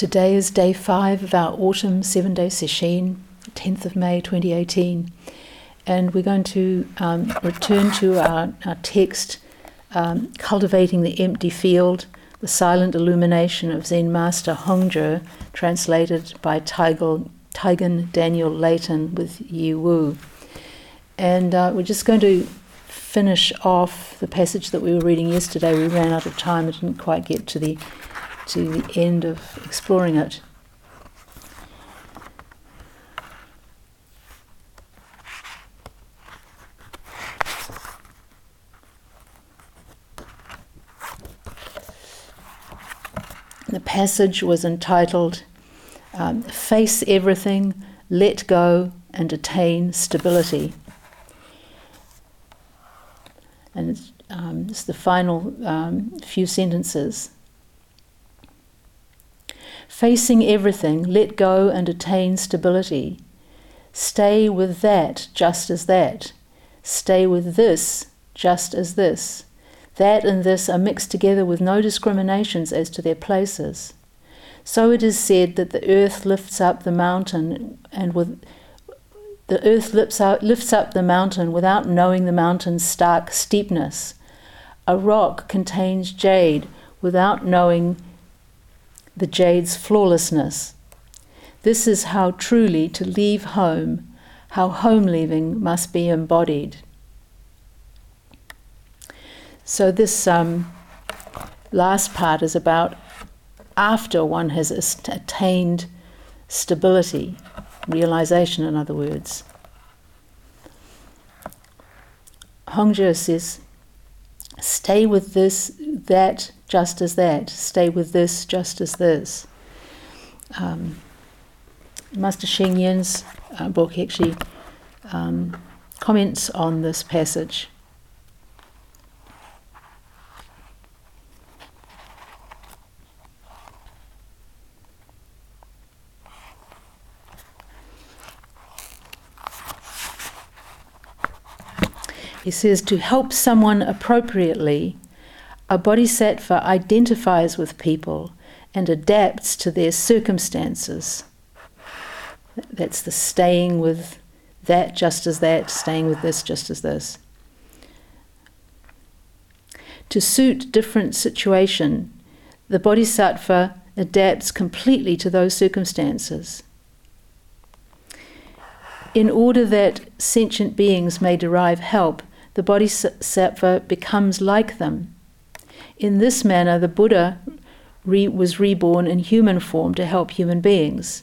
Today is day five of our autumn seven day session, 10th of May 2018. And we're going to um, return to our, our text, um, Cultivating the Empty Field, the Silent Illumination of Zen Master Hongzhi, translated by Taigen Daniel Leighton with Yi Wu. And uh, we're just going to finish off the passage that we were reading yesterday. We ran out of time and didn't quite get to the to the end of exploring it. The passage was entitled um, Face Everything, Let Go, and Attain Stability. And it's, um, it's the final um, few sentences. Facing everything, let go and attain stability. Stay with that just as that. Stay with this just as this. That and this are mixed together with no discriminations as to their places. So it is said that the earth lifts up the mountain and with the earth lifts, out, lifts up the mountain without knowing the mountain's stark steepness. A rock contains jade without knowing the jade's flawlessness. This is how truly to leave home, how home leaving must be embodied. So, this um, last part is about after one has attained stability, realization, in other words. Hongzhi says, stay with this, that, just as that. Stay with this just as this. Um, Master Sheng Yen's uh, book actually um, comments on this passage. He says to help someone appropriately a bodhisattva identifies with people and adapts to their circumstances. That's the staying with that just as that, staying with this just as this. To suit different situation, the bodhisattva adapts completely to those circumstances. In order that sentient beings may derive help, the bodhisattva becomes like them in this manner, the Buddha re- was reborn in human form to help human beings.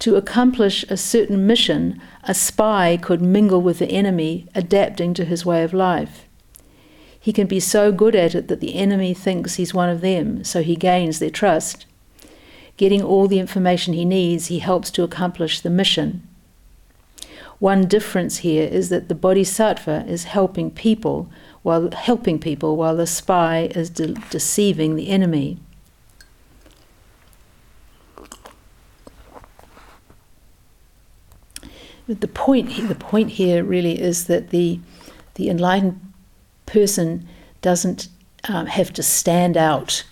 To accomplish a certain mission, a spy could mingle with the enemy, adapting to his way of life. He can be so good at it that the enemy thinks he's one of them, so he gains their trust. Getting all the information he needs, he helps to accomplish the mission. One difference here is that the bodhisattva is helping people while helping people while the spy is de- deceiving the enemy. The point, the point here really is that the, the enlightened person doesn't um, have to stand out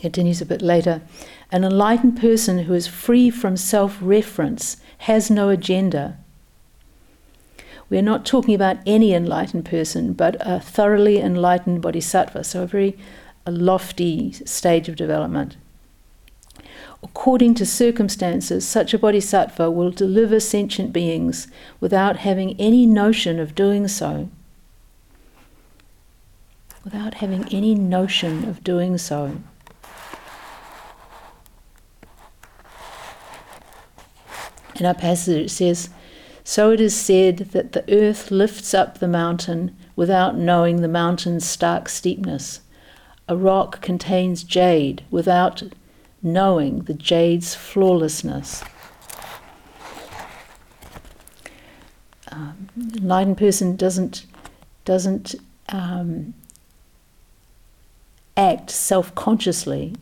continues a bit later. An enlightened person who is free from self reference has no agenda. We're not talking about any enlightened person, but a thoroughly enlightened bodhisattva, so a very a lofty stage of development. According to circumstances, such a bodhisattva will deliver sentient beings without having any notion of doing so. Without having any notion of doing so. In our passage, it says, So it is said that the earth lifts up the mountain without knowing the mountain's stark steepness. A rock contains jade without knowing the jade's flawlessness. Um, enlightened person doesn't doesn't um, act self-consciously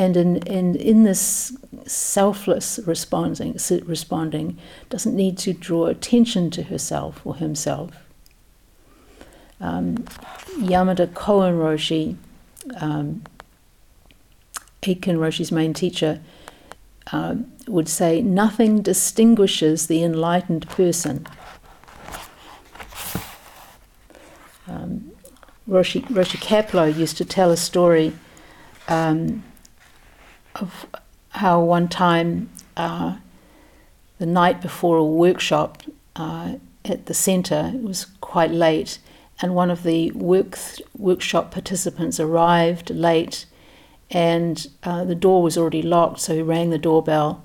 And in, in, in this selfless responding, responding, doesn't need to draw attention to herself or himself. Um, Yamada Koun Roshi, um, Aitken Roshi's main teacher, uh, would say, nothing distinguishes the enlightened person. Um, Roshi, Roshi Kapleau used to tell a story um, of how one time, uh, the night before a workshop uh, at the centre, it was quite late, and one of the work, workshop participants arrived late and uh, the door was already locked, so he rang the doorbell.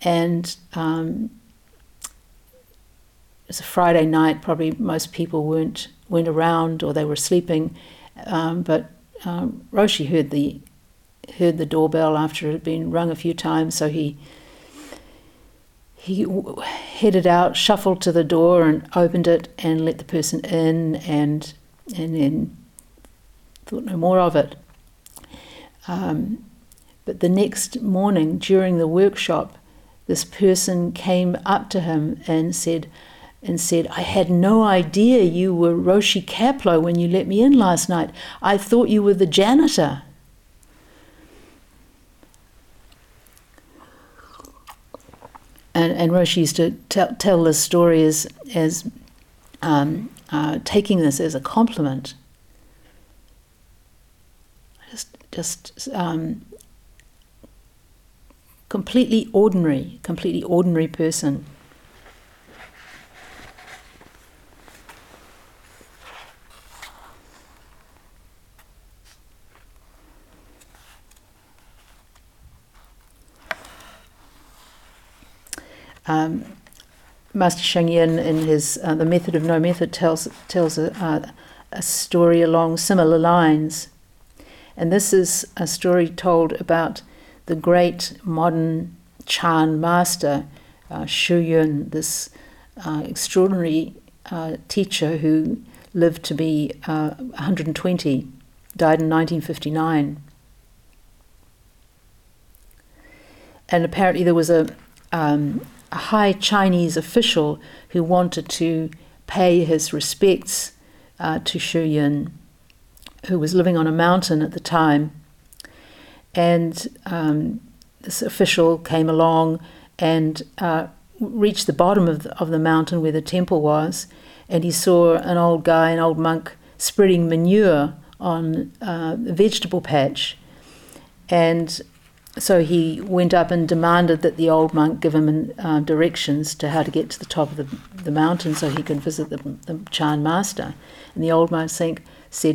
And um, it was a Friday night, probably most people weren't, weren't around or they were sleeping. Um, but um, Roshi heard the, heard the doorbell after it had been rung a few times, so he he headed out, shuffled to the door, and opened it and let the person in, and and then thought no more of it. Um, but the next morning during the workshop, this person came up to him and said, and said, I had no idea you were Roshi Kapleau when you let me in last night. I thought you were the janitor. And, and Roshi used to tell, this story as, as um, uh, taking this as a compliment just um, completely ordinary, completely ordinary person. Um, Master Sheng Yen, in his uh, The Method of No Method, tells tells a, uh, a story along similar lines. And this is a story told about the great modern Chan master, uh, Xu Yun, this uh, extraordinary uh, teacher who lived to be uh, 120, died in 1959. And apparently, there was a, um, a high Chinese official who wanted to pay his respects uh, to Xu Yun who was living on a mountain at the time. And um, this official came along and uh, reached the bottom of the, of the mountain where the temple was, and he saw an old guy, an old monk, spreading manure on uh, a vegetable patch. And so he went up and demanded that the old monk give him uh, directions to how to get to the top of the, the mountain so he could visit the, the Chan master. And the old monk said,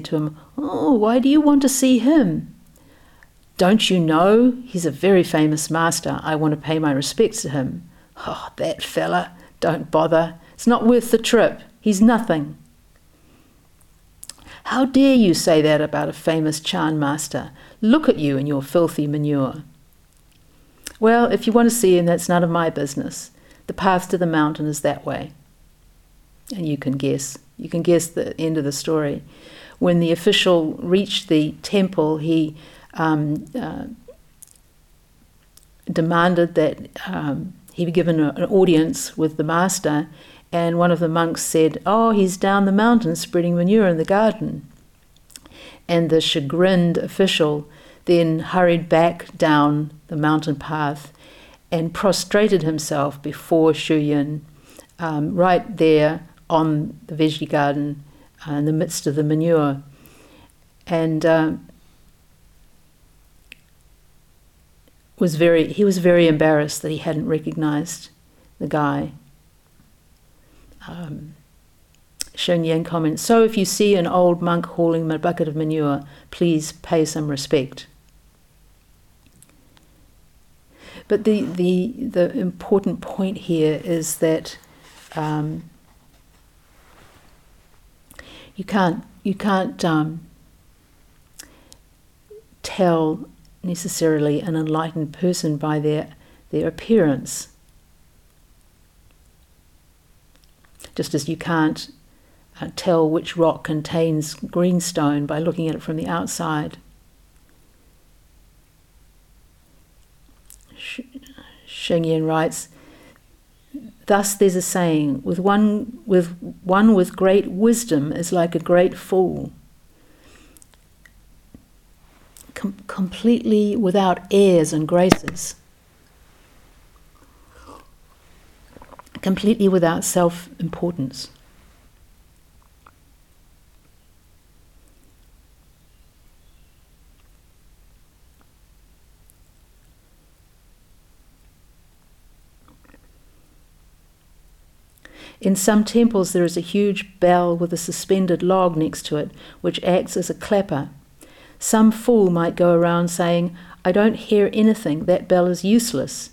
to him, Oh, why do you want to see him? Don't you know he's a very famous master? I want to pay my respects to him. Oh, that fella, don't bother. It's not worth the trip. He's nothing. How dare you say that about a famous Chan master? Look at you and your filthy manure. Well, if you want to see him, that's none of my business. The path to the mountain is that way. And you can guess. You can guess the end of the story when the official reached the temple, he um, uh, demanded that um, he be given a, an audience with the master. And one of the monks said, Oh, he's down the mountain spreading manure in the garden. And the chagrined official then hurried back down the mountain path and prostrated himself before Xu Yun, um, right there on the veggie garden uh, in the midst of the manure. And uh, was very, he was very embarrassed that he hadn't recognized the guy. Um, Yen comments, so if you see an old monk hauling a bucket of manure, please pay some respect. But the, the, the important point here is that um, you can't you can't um, tell necessarily an enlightened person by their their appearance. Just as you can't uh, tell which rock contains greenstone by looking at it from the outside. Sheng writes, Thus there's a saying, with one with one with great wisdom is like a great fool. Com- completely without airs and graces. Completely without self importance. In some temples, there is a huge bell with a suspended log next to it, which acts as a clapper. Some fool might go around saying, I don't hear anything, that bell is useless.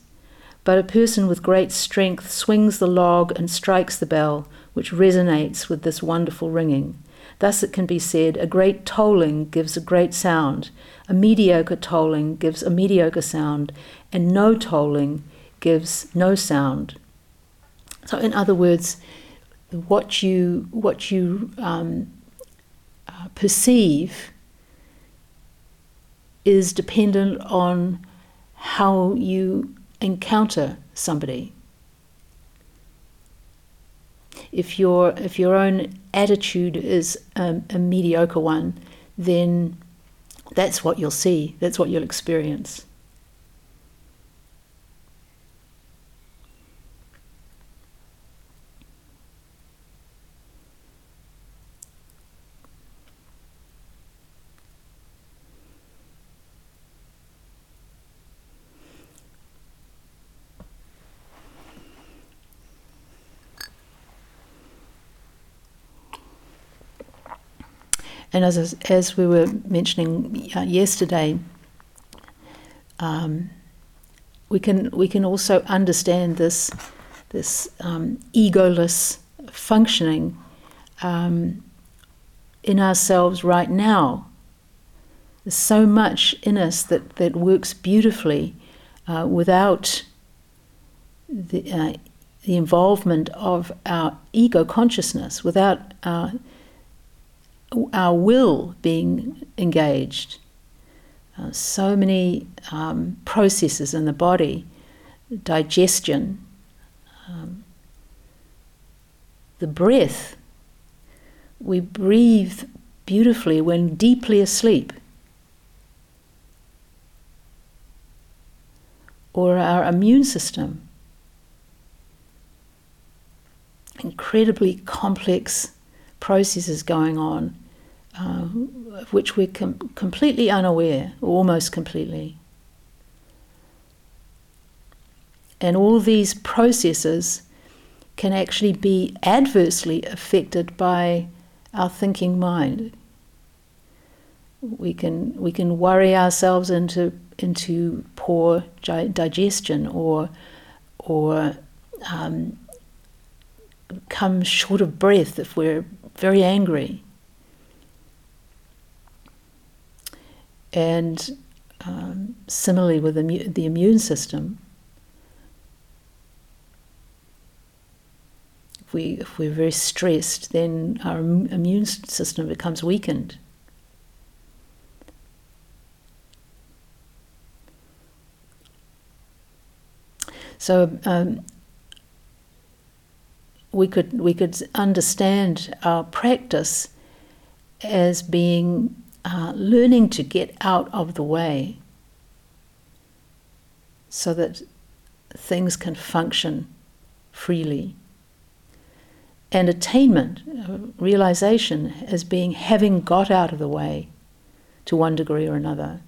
But a person with great strength swings the log and strikes the bell, which resonates with this wonderful ringing. Thus it can be said, a great tolling gives a great sound, a mediocre tolling gives a mediocre sound, and no tolling gives no sound. So, in other words, what you what you um, uh, perceive is dependent on how you encounter somebody. If your if your own attitude is a, a mediocre one, then that's what you'll see. That's what you'll experience. And as, as we were mentioning uh, yesterday, um, we can we can also understand this this um, egoless functioning um, in ourselves right now. There's so much in us that, that works beautifully uh, without the, uh, the involvement of our ego consciousness, without our our will being engaged. Uh, so many um, processes in the body, digestion, um, the breath. We breathe beautifully when deeply asleep. Or our immune system. Incredibly complex processes going on uh, of which we're com- completely unaware, almost completely. And all these processes can actually be adversely affected by our thinking mind. We can, we can worry ourselves into, into poor digestion or, or um, come short of breath if we're very angry. And um, similarly with the, the immune system, if, we, if we're very stressed, then our immune system becomes weakened. So um, we could we could understand our practice as being uh, learning to get out of the way so that things can function freely. And attainment, uh, realization, as being having got out of the way to one degree or another.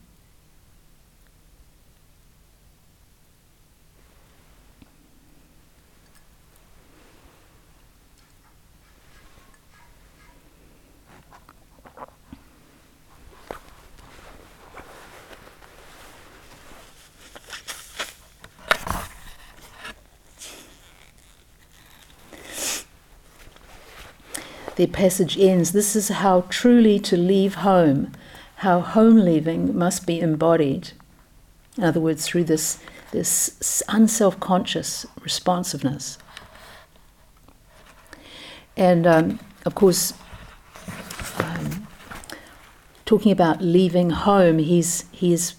The passage ends this is how truly to leave home, how home leaving must be embodied. In other words, through this, this unself conscious responsiveness. And um, of course, um, talking about leaving home, he's, he's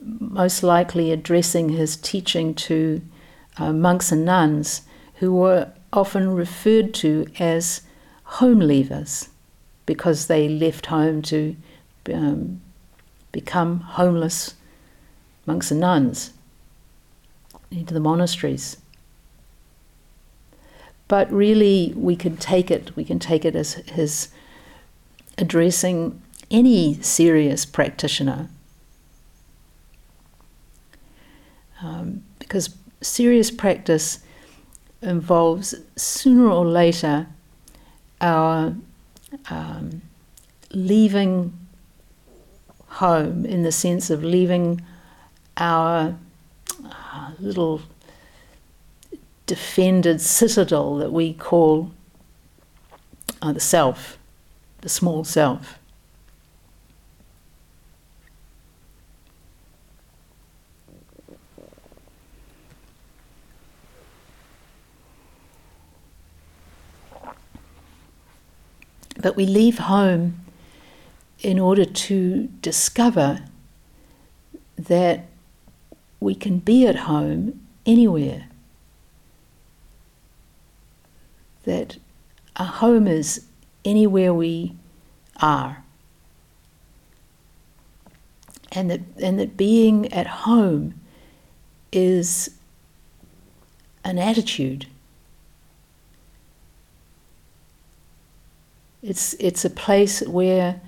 most likely addressing his teaching to uh, monks and nuns who were often referred to as home leavers because they left home to um, become homeless monks and nuns into the monasteries. But really, we can take it. We can take it as his addressing any serious practitioner, um, because serious practice involves sooner or later our um, leaving home in the sense of leaving our uh, little defended citadel that we call uh, the self, the small self. But we leave home in order to discover that we can be at home anywhere. That a home is anywhere we are. And that, and that being at home is an attitude. It's, it's a place where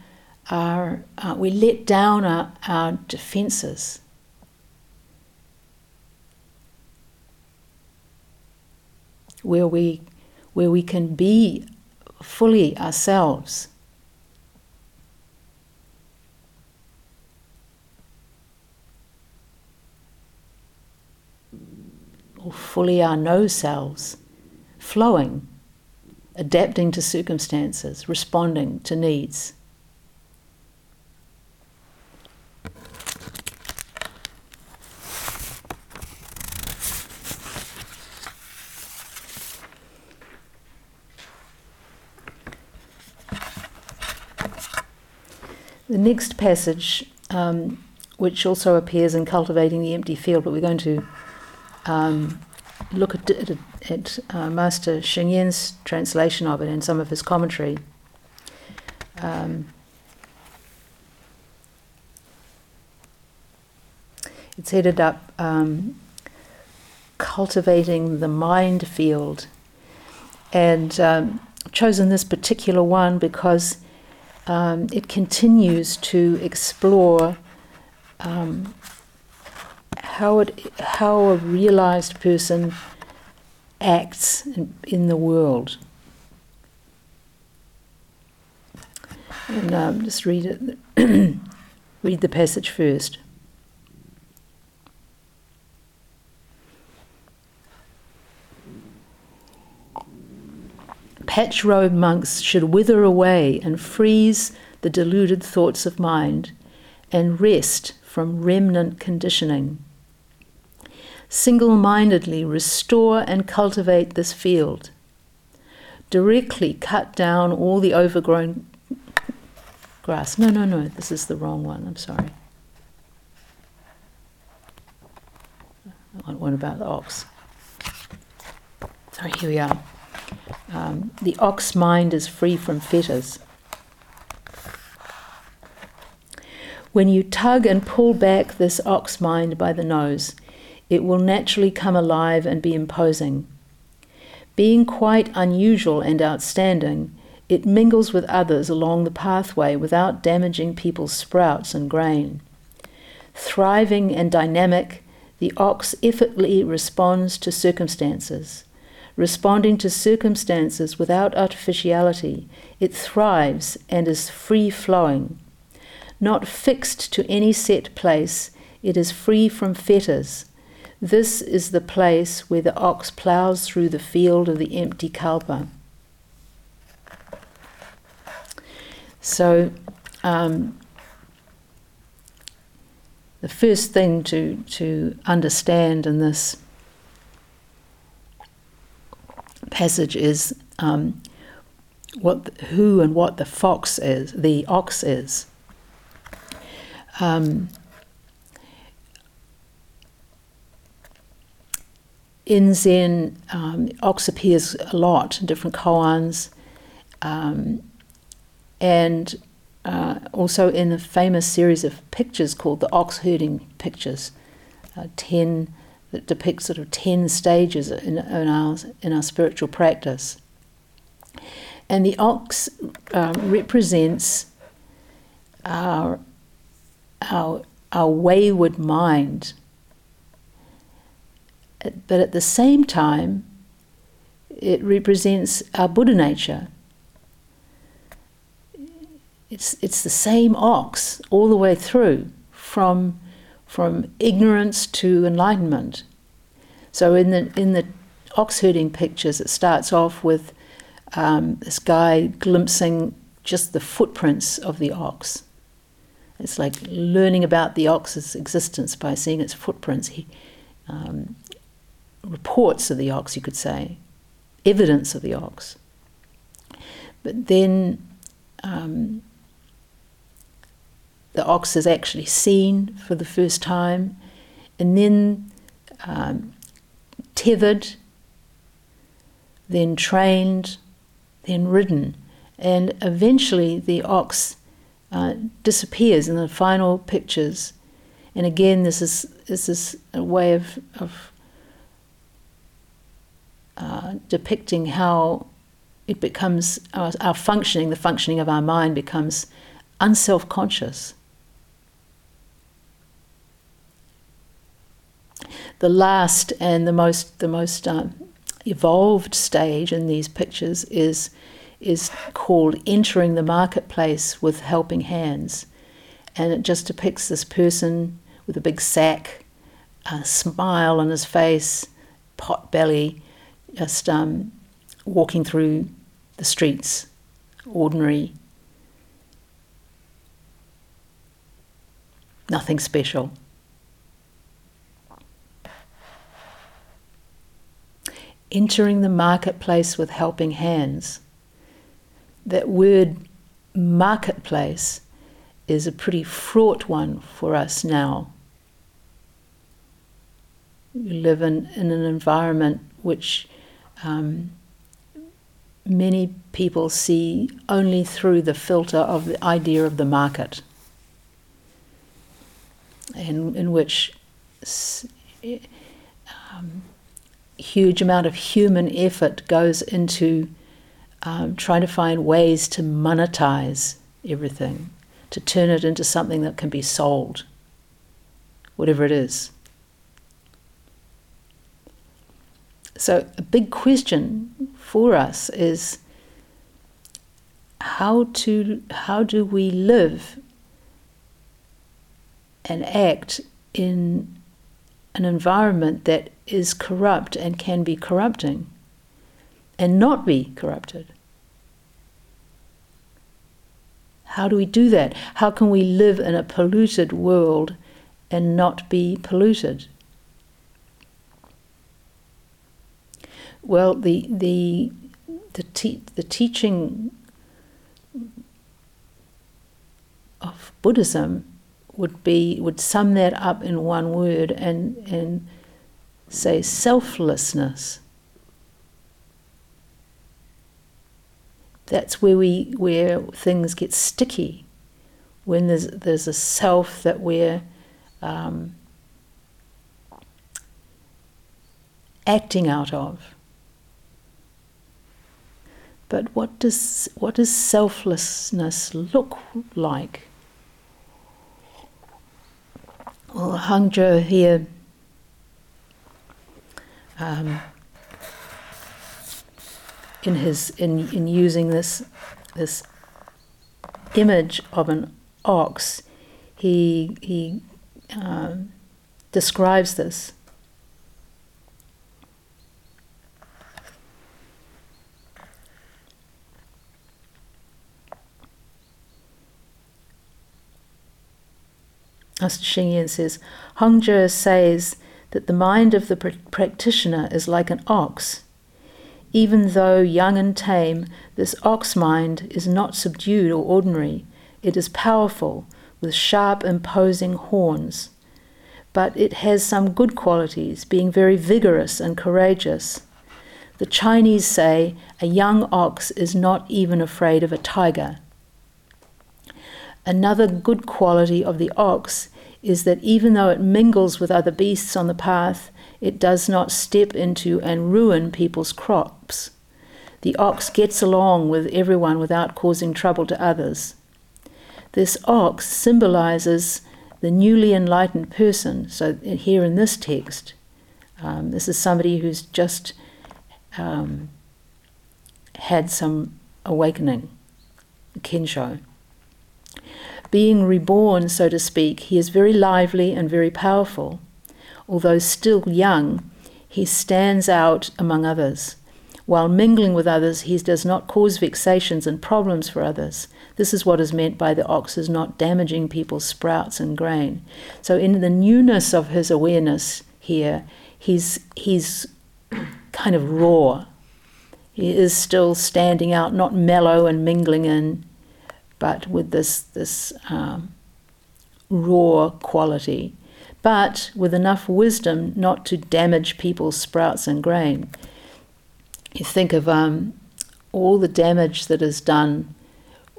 our, uh, we let down our, our defenses. Where we, where we can be fully ourselves. Or fully our no selves, flowing adapting to circumstances, responding to needs. The next passage, um, which also appears in Cultivating the Empty Field, but we're going to um, look at, at, at uh, Master Sheng Yen's translation of it and some of his commentary, um, it's headed up um, Cultivating the Mind Field. And um, chosen this particular one because um, it continues to explore um, how it how a realized person acts in, the world. And um, just read it. read the passage first. Patch robe monks should wither away and freeze the deluded thoughts of mind and rest from remnant conditioning single mindedly restore and cultivate this field. Directly cut down all the overgrown grass. No, no, no, this is the wrong one. I'm sorry. One about the ox. Sorry, here we are. Um, the ox mind is free from fetters. When you tug and pull back this ox mind by the nose, it will naturally come alive and be imposing. Being quite unusual and outstanding, it mingles with others along the pathway without damaging people's sprouts and grain. Thriving and dynamic, the ox effortlessly responds to circumstances. Responding to circumstances without artificiality, it thrives and is free flowing. Not fixed to any set place, it is free from fetters this is the place where the ox ploughs through the field of the empty kalpa. So, um, the first thing to, to understand in this passage is um, what who and what the fox is, the ox is. Um, in Zen, um, ox appears a lot in different koans, um, and uh, also in a famous series of pictures called the ox herding pictures, uh, ten that depict sort of ten stages in, in, our in our spiritual practice. And the ox um, represents our, our, our wayward mind. But at the same time, it represents our Buddha nature. It's, it's the same ox all the way through, from, from ignorance to enlightenment. So in the, in the ox herding pictures, it starts off with um, this guy glimpsing just the footprints of the ox. It's like learning about the ox's existence by seeing its footprints. He, um, reports of the ox, you could say, evidence of the ox. But then um, the ox is actually seen for the first time, and then um, tethered, then trained, then ridden, and eventually the ox uh, disappears in the final pictures. And again, this is this is a way of, of uh, depicting how it becomes our, our, functioning, the functioning of our mind becomes unself conscious. The last and the most the most um, evolved stage in these pictures is is called Entering the Marketplace with Helping Hands. And it just depicts this person with a big sack, a smile on his face, pot belly, just um, walking through the streets, ordinary, nothing special. Entering the marketplace with helping hands that word marketplace is a pretty fraught one for us now. We live in, in an environment which um, many people see only through the filter of the idea of the market, in, in which um, huge amount of human effort goes into um, trying to find ways to monetize everything, to turn it into something that can be sold, whatever it is. So, a big question for us is how to how do we live and act in an environment that is corrupt and can be corrupting? and not be corrupted. How do we do that? How can we live in a polluted world and not be polluted? Well, the the the, te- the teaching of Buddhism would be would sum that up in one word and and say selflessness. that's where we where things get sticky when there's there's a self that we're um, acting out of. But what does what does selflessness look like? Well, Hongzhi here um, in his in, in using this this image of an ox, he he uh, describes this. Master Sheng Yen says, Hongzhi says that the mind of the pr- practitioner is like an ox even though young and tame, this ox mind is not subdued or ordinary. It is powerful, with sharp, imposing horns. but it has some good qualities, being very vigorous and courageous. The Chinese say a young ox is not even afraid of a tiger. Another good quality of the ox is that even though it mingles with other beasts on the path, it does not step into and ruin people's crops. The ox gets along with everyone without causing trouble to others. This ox symbolizes the newly enlightened person. So, here in this text, um, this is somebody who's just um, had some awakening, kensho. Being reborn, so to speak, he is very lively and very powerful. Although still young, he stands out among others. While mingling with others, he does not cause vexations and problems for others. This is what is meant by the ox is not damaging people's sprouts and grain. So, in the newness of his awareness here, he's, he's kind of raw. He is still standing out, not mellow and mingling in, but with this, this um, raw quality, but with enough wisdom not to damage people's sprouts and grain. You think of um, all the damage that is done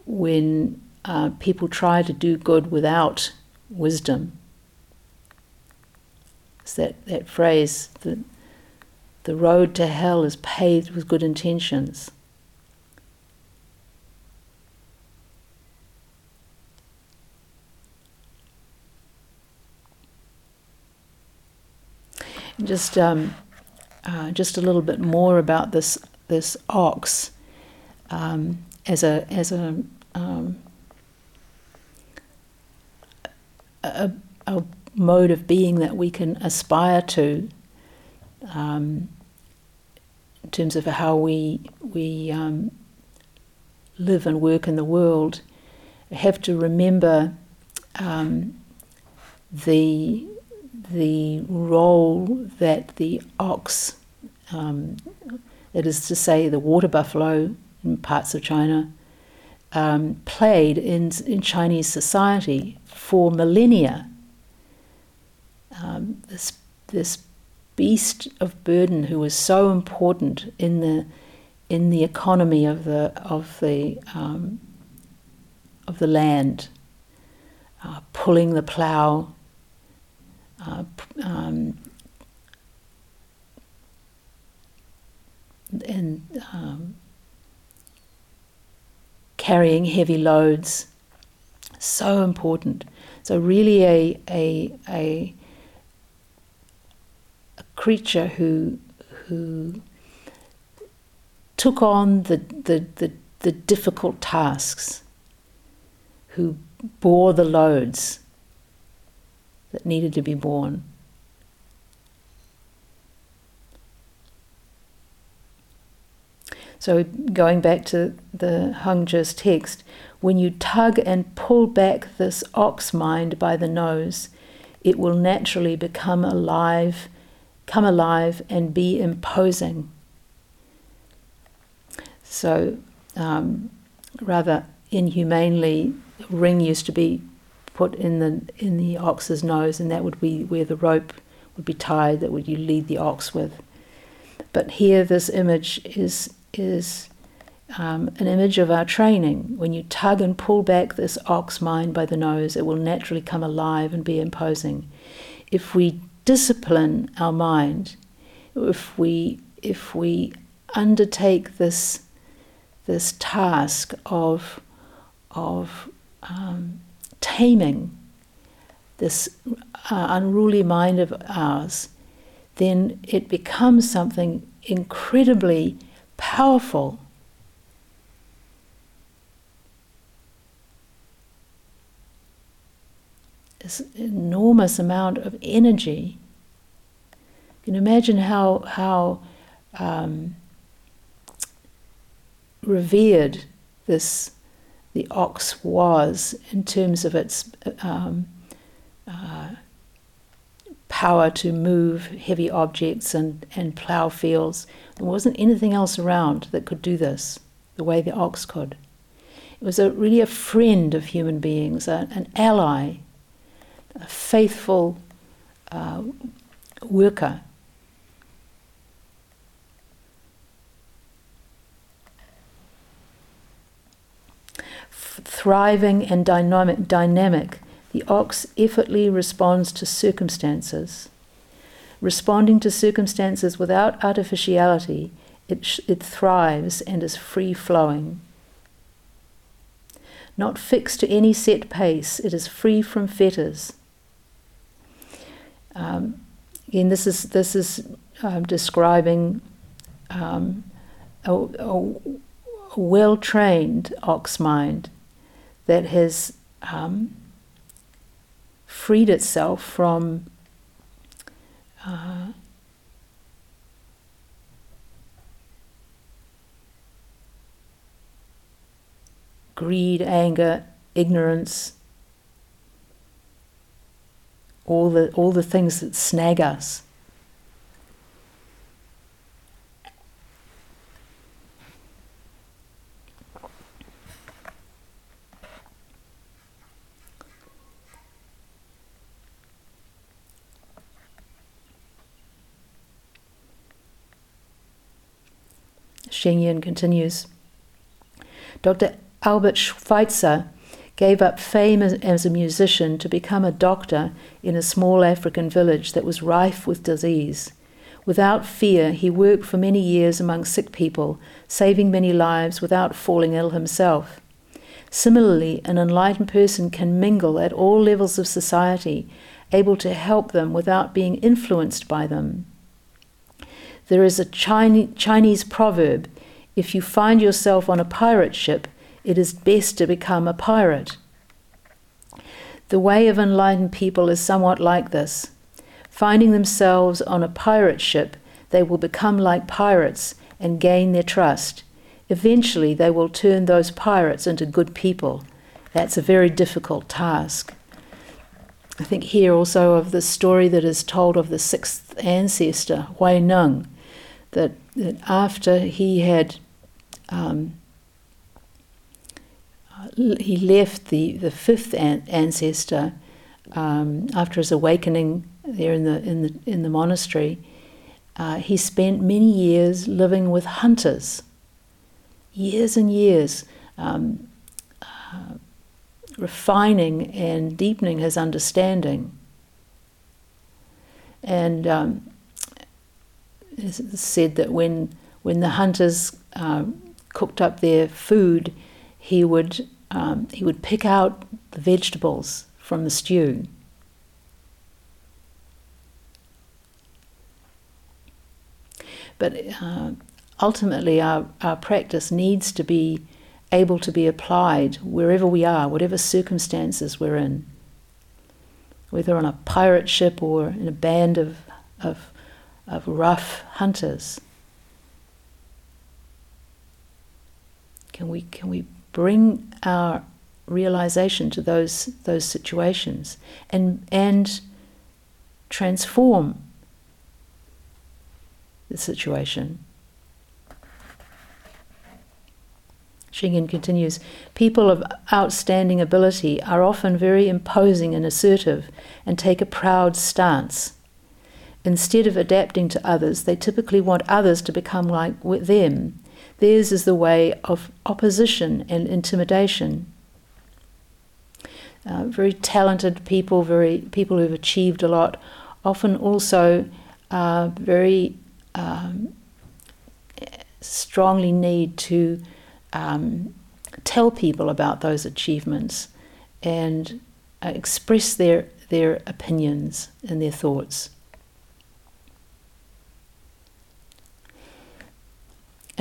when uh, people try to do good without wisdom. It's that, that phrase, that the road to hell is paved with good intentions. Just, um, uh, just a little bit more about this this ox um, as a as a, um, a, a mode of being that we can aspire to um, in terms of how we we um, live and work in the world, have to remember um, the the role that the ox, um, that is to say, the water buffalo in parts of China, um, played in in Chinese society for millennia. Um, this this beast of burden who was so important in the in the economy of the of the um, of the land, uh, pulling the plough, um, and um, carrying heavy loads, so important. So really, a a a creature who who took on the, the, the, the difficult tasks, who bore the loads that needed to be borne. So, going back to the Hongzhi's text, when you tug and pull back this ox mind by the nose, it will naturally become alive come alive and be imposing. So, um, rather inhumanely, ring used to be put in the in the ox's nose, and that would be where the rope would be tied that would you lead the ox with. But here, this image is is um, an image of our training. When you tug and pull back this ox mind by the nose, it will naturally come alive and be imposing. If we discipline our mind, if we if we undertake this this task of of um, taming this uh, unruly mind of ours, then it becomes something incredibly powerful. This enormous amount of energy you can imagine how how um, revered this the ox was in terms of its um, uh, power to move heavy objects and, and plough fields. There wasn't anything else around that could do this the way the ox could. It was a, really a friend of human beings, a, an ally, a faithful uh, worker. Thriving and dynamic, dynamic, the ox effortlessly responds to circumstances. Responding to circumstances without artificiality, it, sh- it thrives and is free flowing. Not fixed to any set pace, it is free from fetters. Um, again, this is, this is um, describing um, a, a well trained ox mind that has um, freed itself from uh, greed, anger, ignorance, all the, all the things that snag us. Sheng continues. Dr. Albert Schweitzer gave up fame as, as, a musician to become a doctor in a small African village that was rife with disease. Without fear, he worked for many years among sick people, saving many lives without falling ill himself. Similarly, an enlightened person can mingle at all levels of society, able to help them without being influenced by them. There is a Chinese proverb if you find yourself on a pirate ship, it is best to become a pirate. The way of enlightened people is somewhat like this. Finding themselves on a pirate ship, they will become like pirates and gain their trust. Eventually, they will turn those pirates into good people. That's a very difficult task. I think here also of the story that is told of the sixth ancestor, Hui Neng, that, that after he had um, he left the, the fifth an- ancestor um, after his awakening there in the in the in the monastery. Uh, he spent many years living with hunters, years and years, um, uh, refining and deepening his understanding. And um, said that when when the hunters uh, cooked up their food, he would um, he would pick out the vegetables from the stew. But uh, ultimately, our, our practice needs to be able to be applied wherever we are, whatever circumstances we're in, whether on a pirate ship or in a band of, of, of rough hunters. Can we, can we bring our realization to those, those situations and, and transform the situation? Sheng Yen continues People of outstanding ability are often very imposing and assertive and take a proud stance. Instead of adapting to others, they typically want others to become like them Theirs is the way of opposition and intimidation. Uh, very talented people, very people who've achieved a lot, often also uh, very um, strongly need to um, tell people about those achievements and uh, express their their opinions and their thoughts.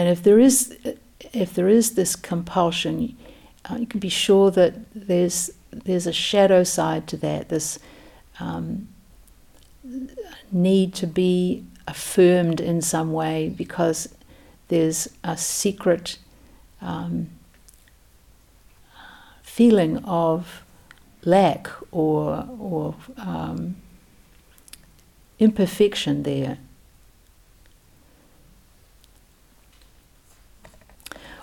And if there is, if there is this compulsion, uh, you can be sure that there's there's a shadow side to that. This um, need to be affirmed in some way because there's a secret um, feeling of lack or or um, imperfection there.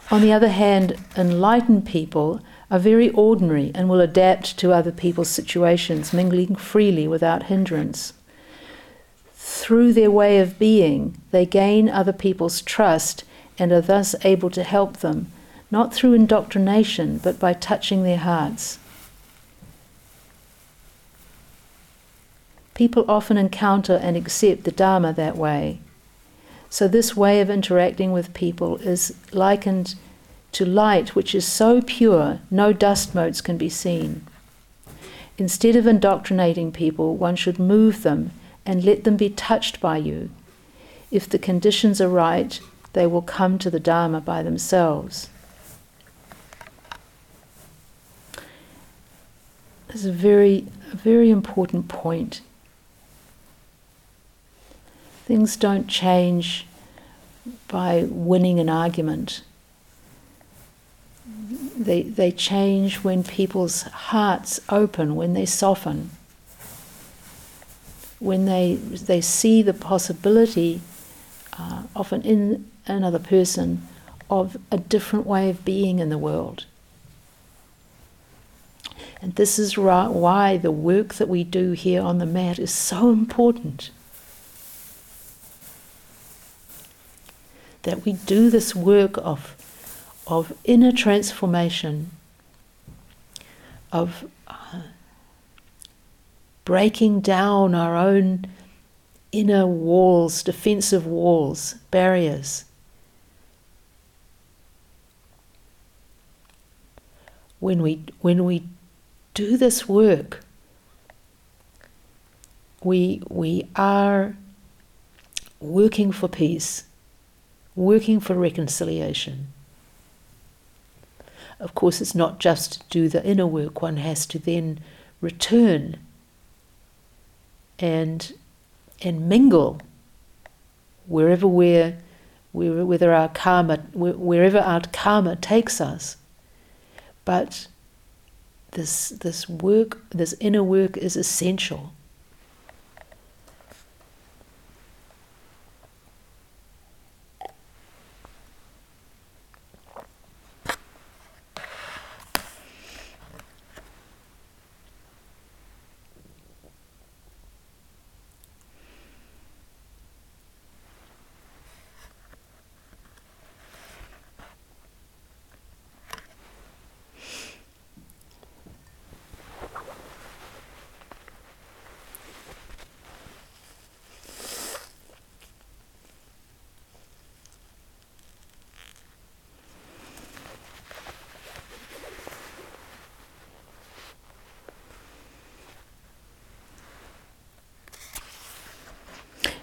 On the other hand, enlightened people are very ordinary and will adapt to other people's situations, mingling freely without hindrance. Through their way of being, they gain other people's trust and are thus able to help them, not through indoctrination, but by touching their hearts. People often encounter and accept the Dharma that way. So, this way of interacting with people is likened to light which is so pure no dust motes can be seen. Instead of indoctrinating people, one should move them and let them be touched by you. If the conditions are right, they will come to the Dharma by themselves. This is a very, a very important point. Things don't change by winning an argument they, they change when people's hearts open, when they soften, when they, they see the possibility, uh, often in another person, of a different way of being in the world. And this is why the work that we do here on the mat is so important. That we do this work of of inner transformation, of uh, breaking down our own inner walls, defensive walls, barriers. When we, when we do this work, we, we are working for peace, working for reconciliation. Of course, it's not just to do the inner work, one has to then return and, and mingle wherever we're, whether our karma, wherever our karma takes us. But this, this work, this inner work is essential.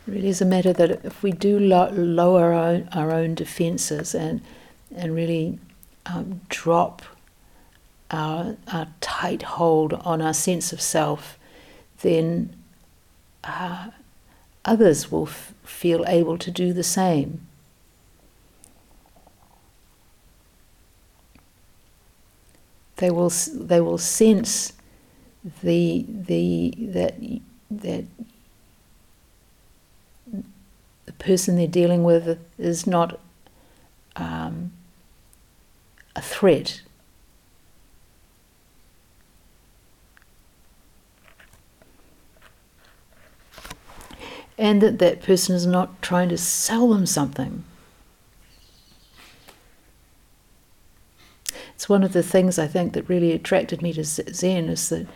Really is a matter that if we do lo- lower our own, our own defenses and and really um, drop our, our tight hold on our sense of self, then uh, others will f- feel able to do the same. They will they will sense the the that that person they're dealing with is not um, a threat. And that that person is not trying to sell them something. It's one of the things I think that really attracted me to Zen is that,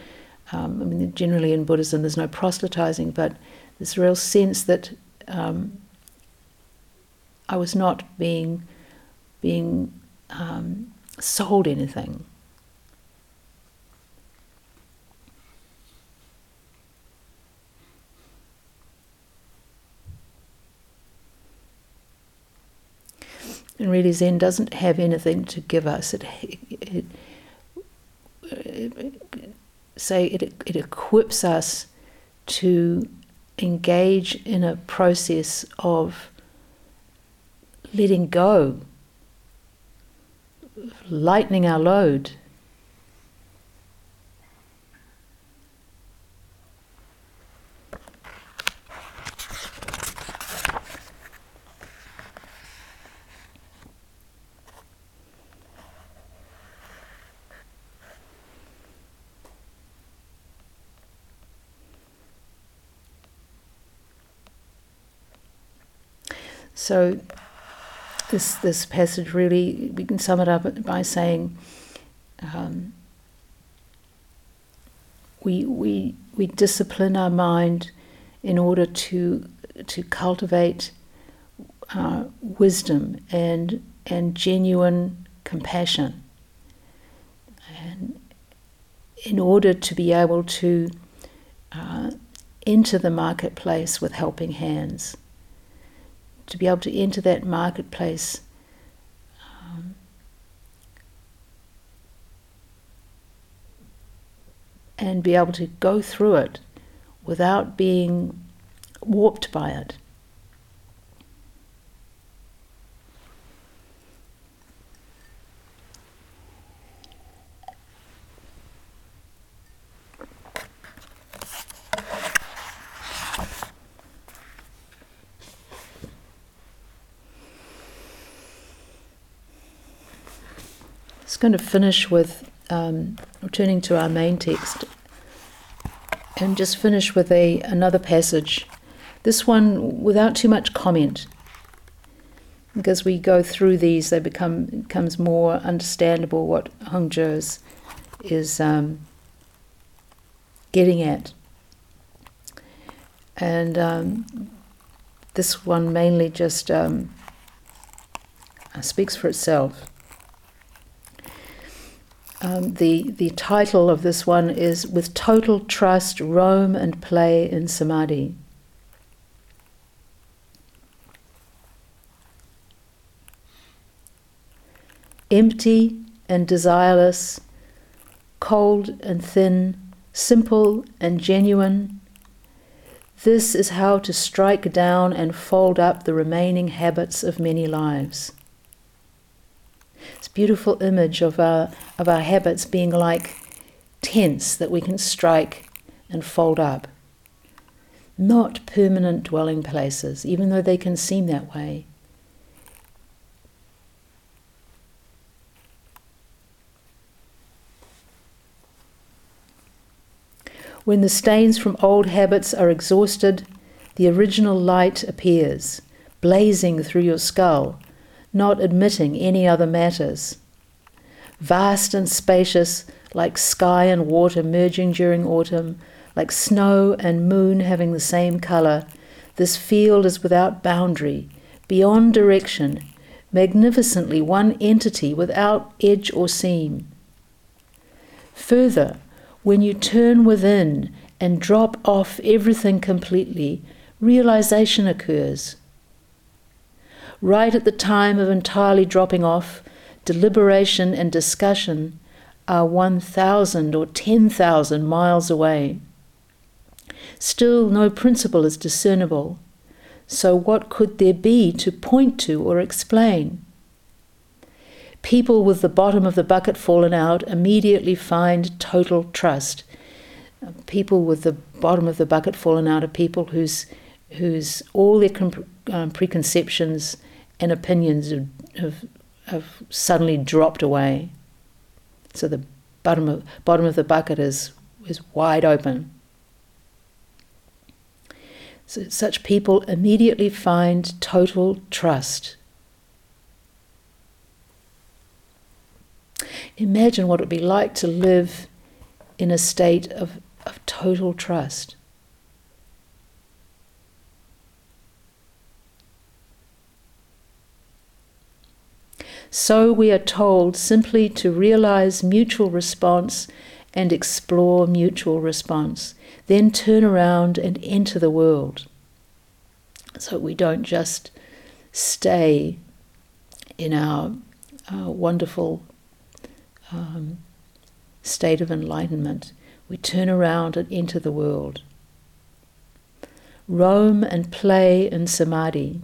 um, I mean, generally in Buddhism there's no proselytizing, but this real sense that um, I was not being being um, sold anything. And really, Zen doesn't have anything to give us. It, it, it say it, it equips us to engage in a process of letting go, lightening our load. So this this passage really we can sum it up by saying um, we we we discipline our mind in order to to cultivate uh, wisdom and and genuine compassion. And in order to be able to uh, enter the marketplace with helping hands to be able to enter that marketplace um, and be able to go through it without being warped by it. Just going to finish with um, returning to our main text and just finish with a another passage. This one without too much comment. Because we go through these, they become becomes more understandable what Hongzhi is, is um, getting at. And um, this one mainly just um, speaks for itself. Um, the, the title of this one is With Total Trust, Roam and Play in Samadhi. Empty and desireless, cold and thin, simple and genuine. This is how to strike down and fold up the remaining habits of many lives. A beautiful image of our, of our habits being like tents that we can strike and fold up. Not permanent dwelling places, even though they can seem that way. When the stains from old habits are exhausted, the original light appears, blazing through your skull not admitting any other matters. Vast and spacious, like sky and water merging during autumn, like snow and moon having the same colour, this field is without boundary, beyond direction, magnificently one entity without edge or seam. Further, when you turn within and drop off everything completely, realization occurs right at the time of entirely dropping off, deliberation and discussion are 1,000 or 10,000 miles away. Still, no principle is discernible. So, what could there be to point to or explain? People with the bottom of the bucket fallen out immediately find total trust. People with the bottom of the bucket fallen out are people whose, whose all their um, preconceptions and opinions have, have, have suddenly dropped away. So the bottom of, bottom of the bucket is, is wide open. So such people immediately find total trust. Imagine what it would be like to live in a state of, of total trust. So we are told simply to realize mutual response and explore mutual response, then turn around and enter the world. So we don't just stay in our, our wonderful um, state of enlightenment. We turn around and enter the world. Roam and play in samadhi.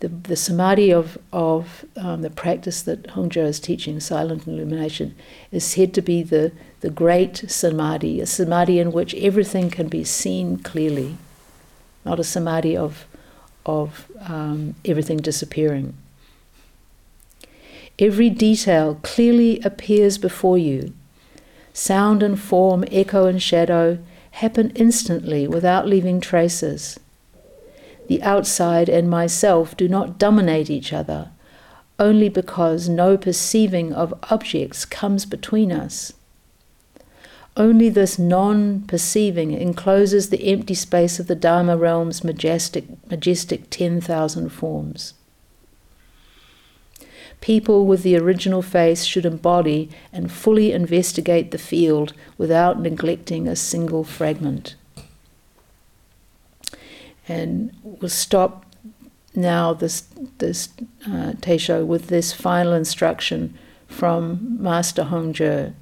The, the samadhi of, of um, the practice that Hongzhi is teaching, silent illumination, is said to be the, the great samadhi, a samadhi in which everything can be seen clearly, not a samadhi of, of um, everything disappearing. Every detail clearly appears before you sound and form, echo and shadow, happen instantly without leaving traces. The outside and myself do not dominate each other, only because no perceiving of objects comes between us. Only this non perceiving encloses the empty space of the Dharma realm's majestic, majestic 10,000 forms. People with the original face should embody and fully investigate the field without neglecting a single fragment. And we'll stop now this this uh, Teisho with this final instruction from Master Hongzhi.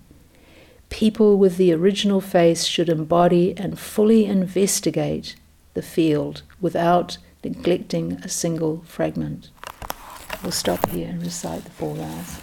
People with the original face should embody and fully investigate the field without neglecting a single fragment. We'll stop here and recite the four vows.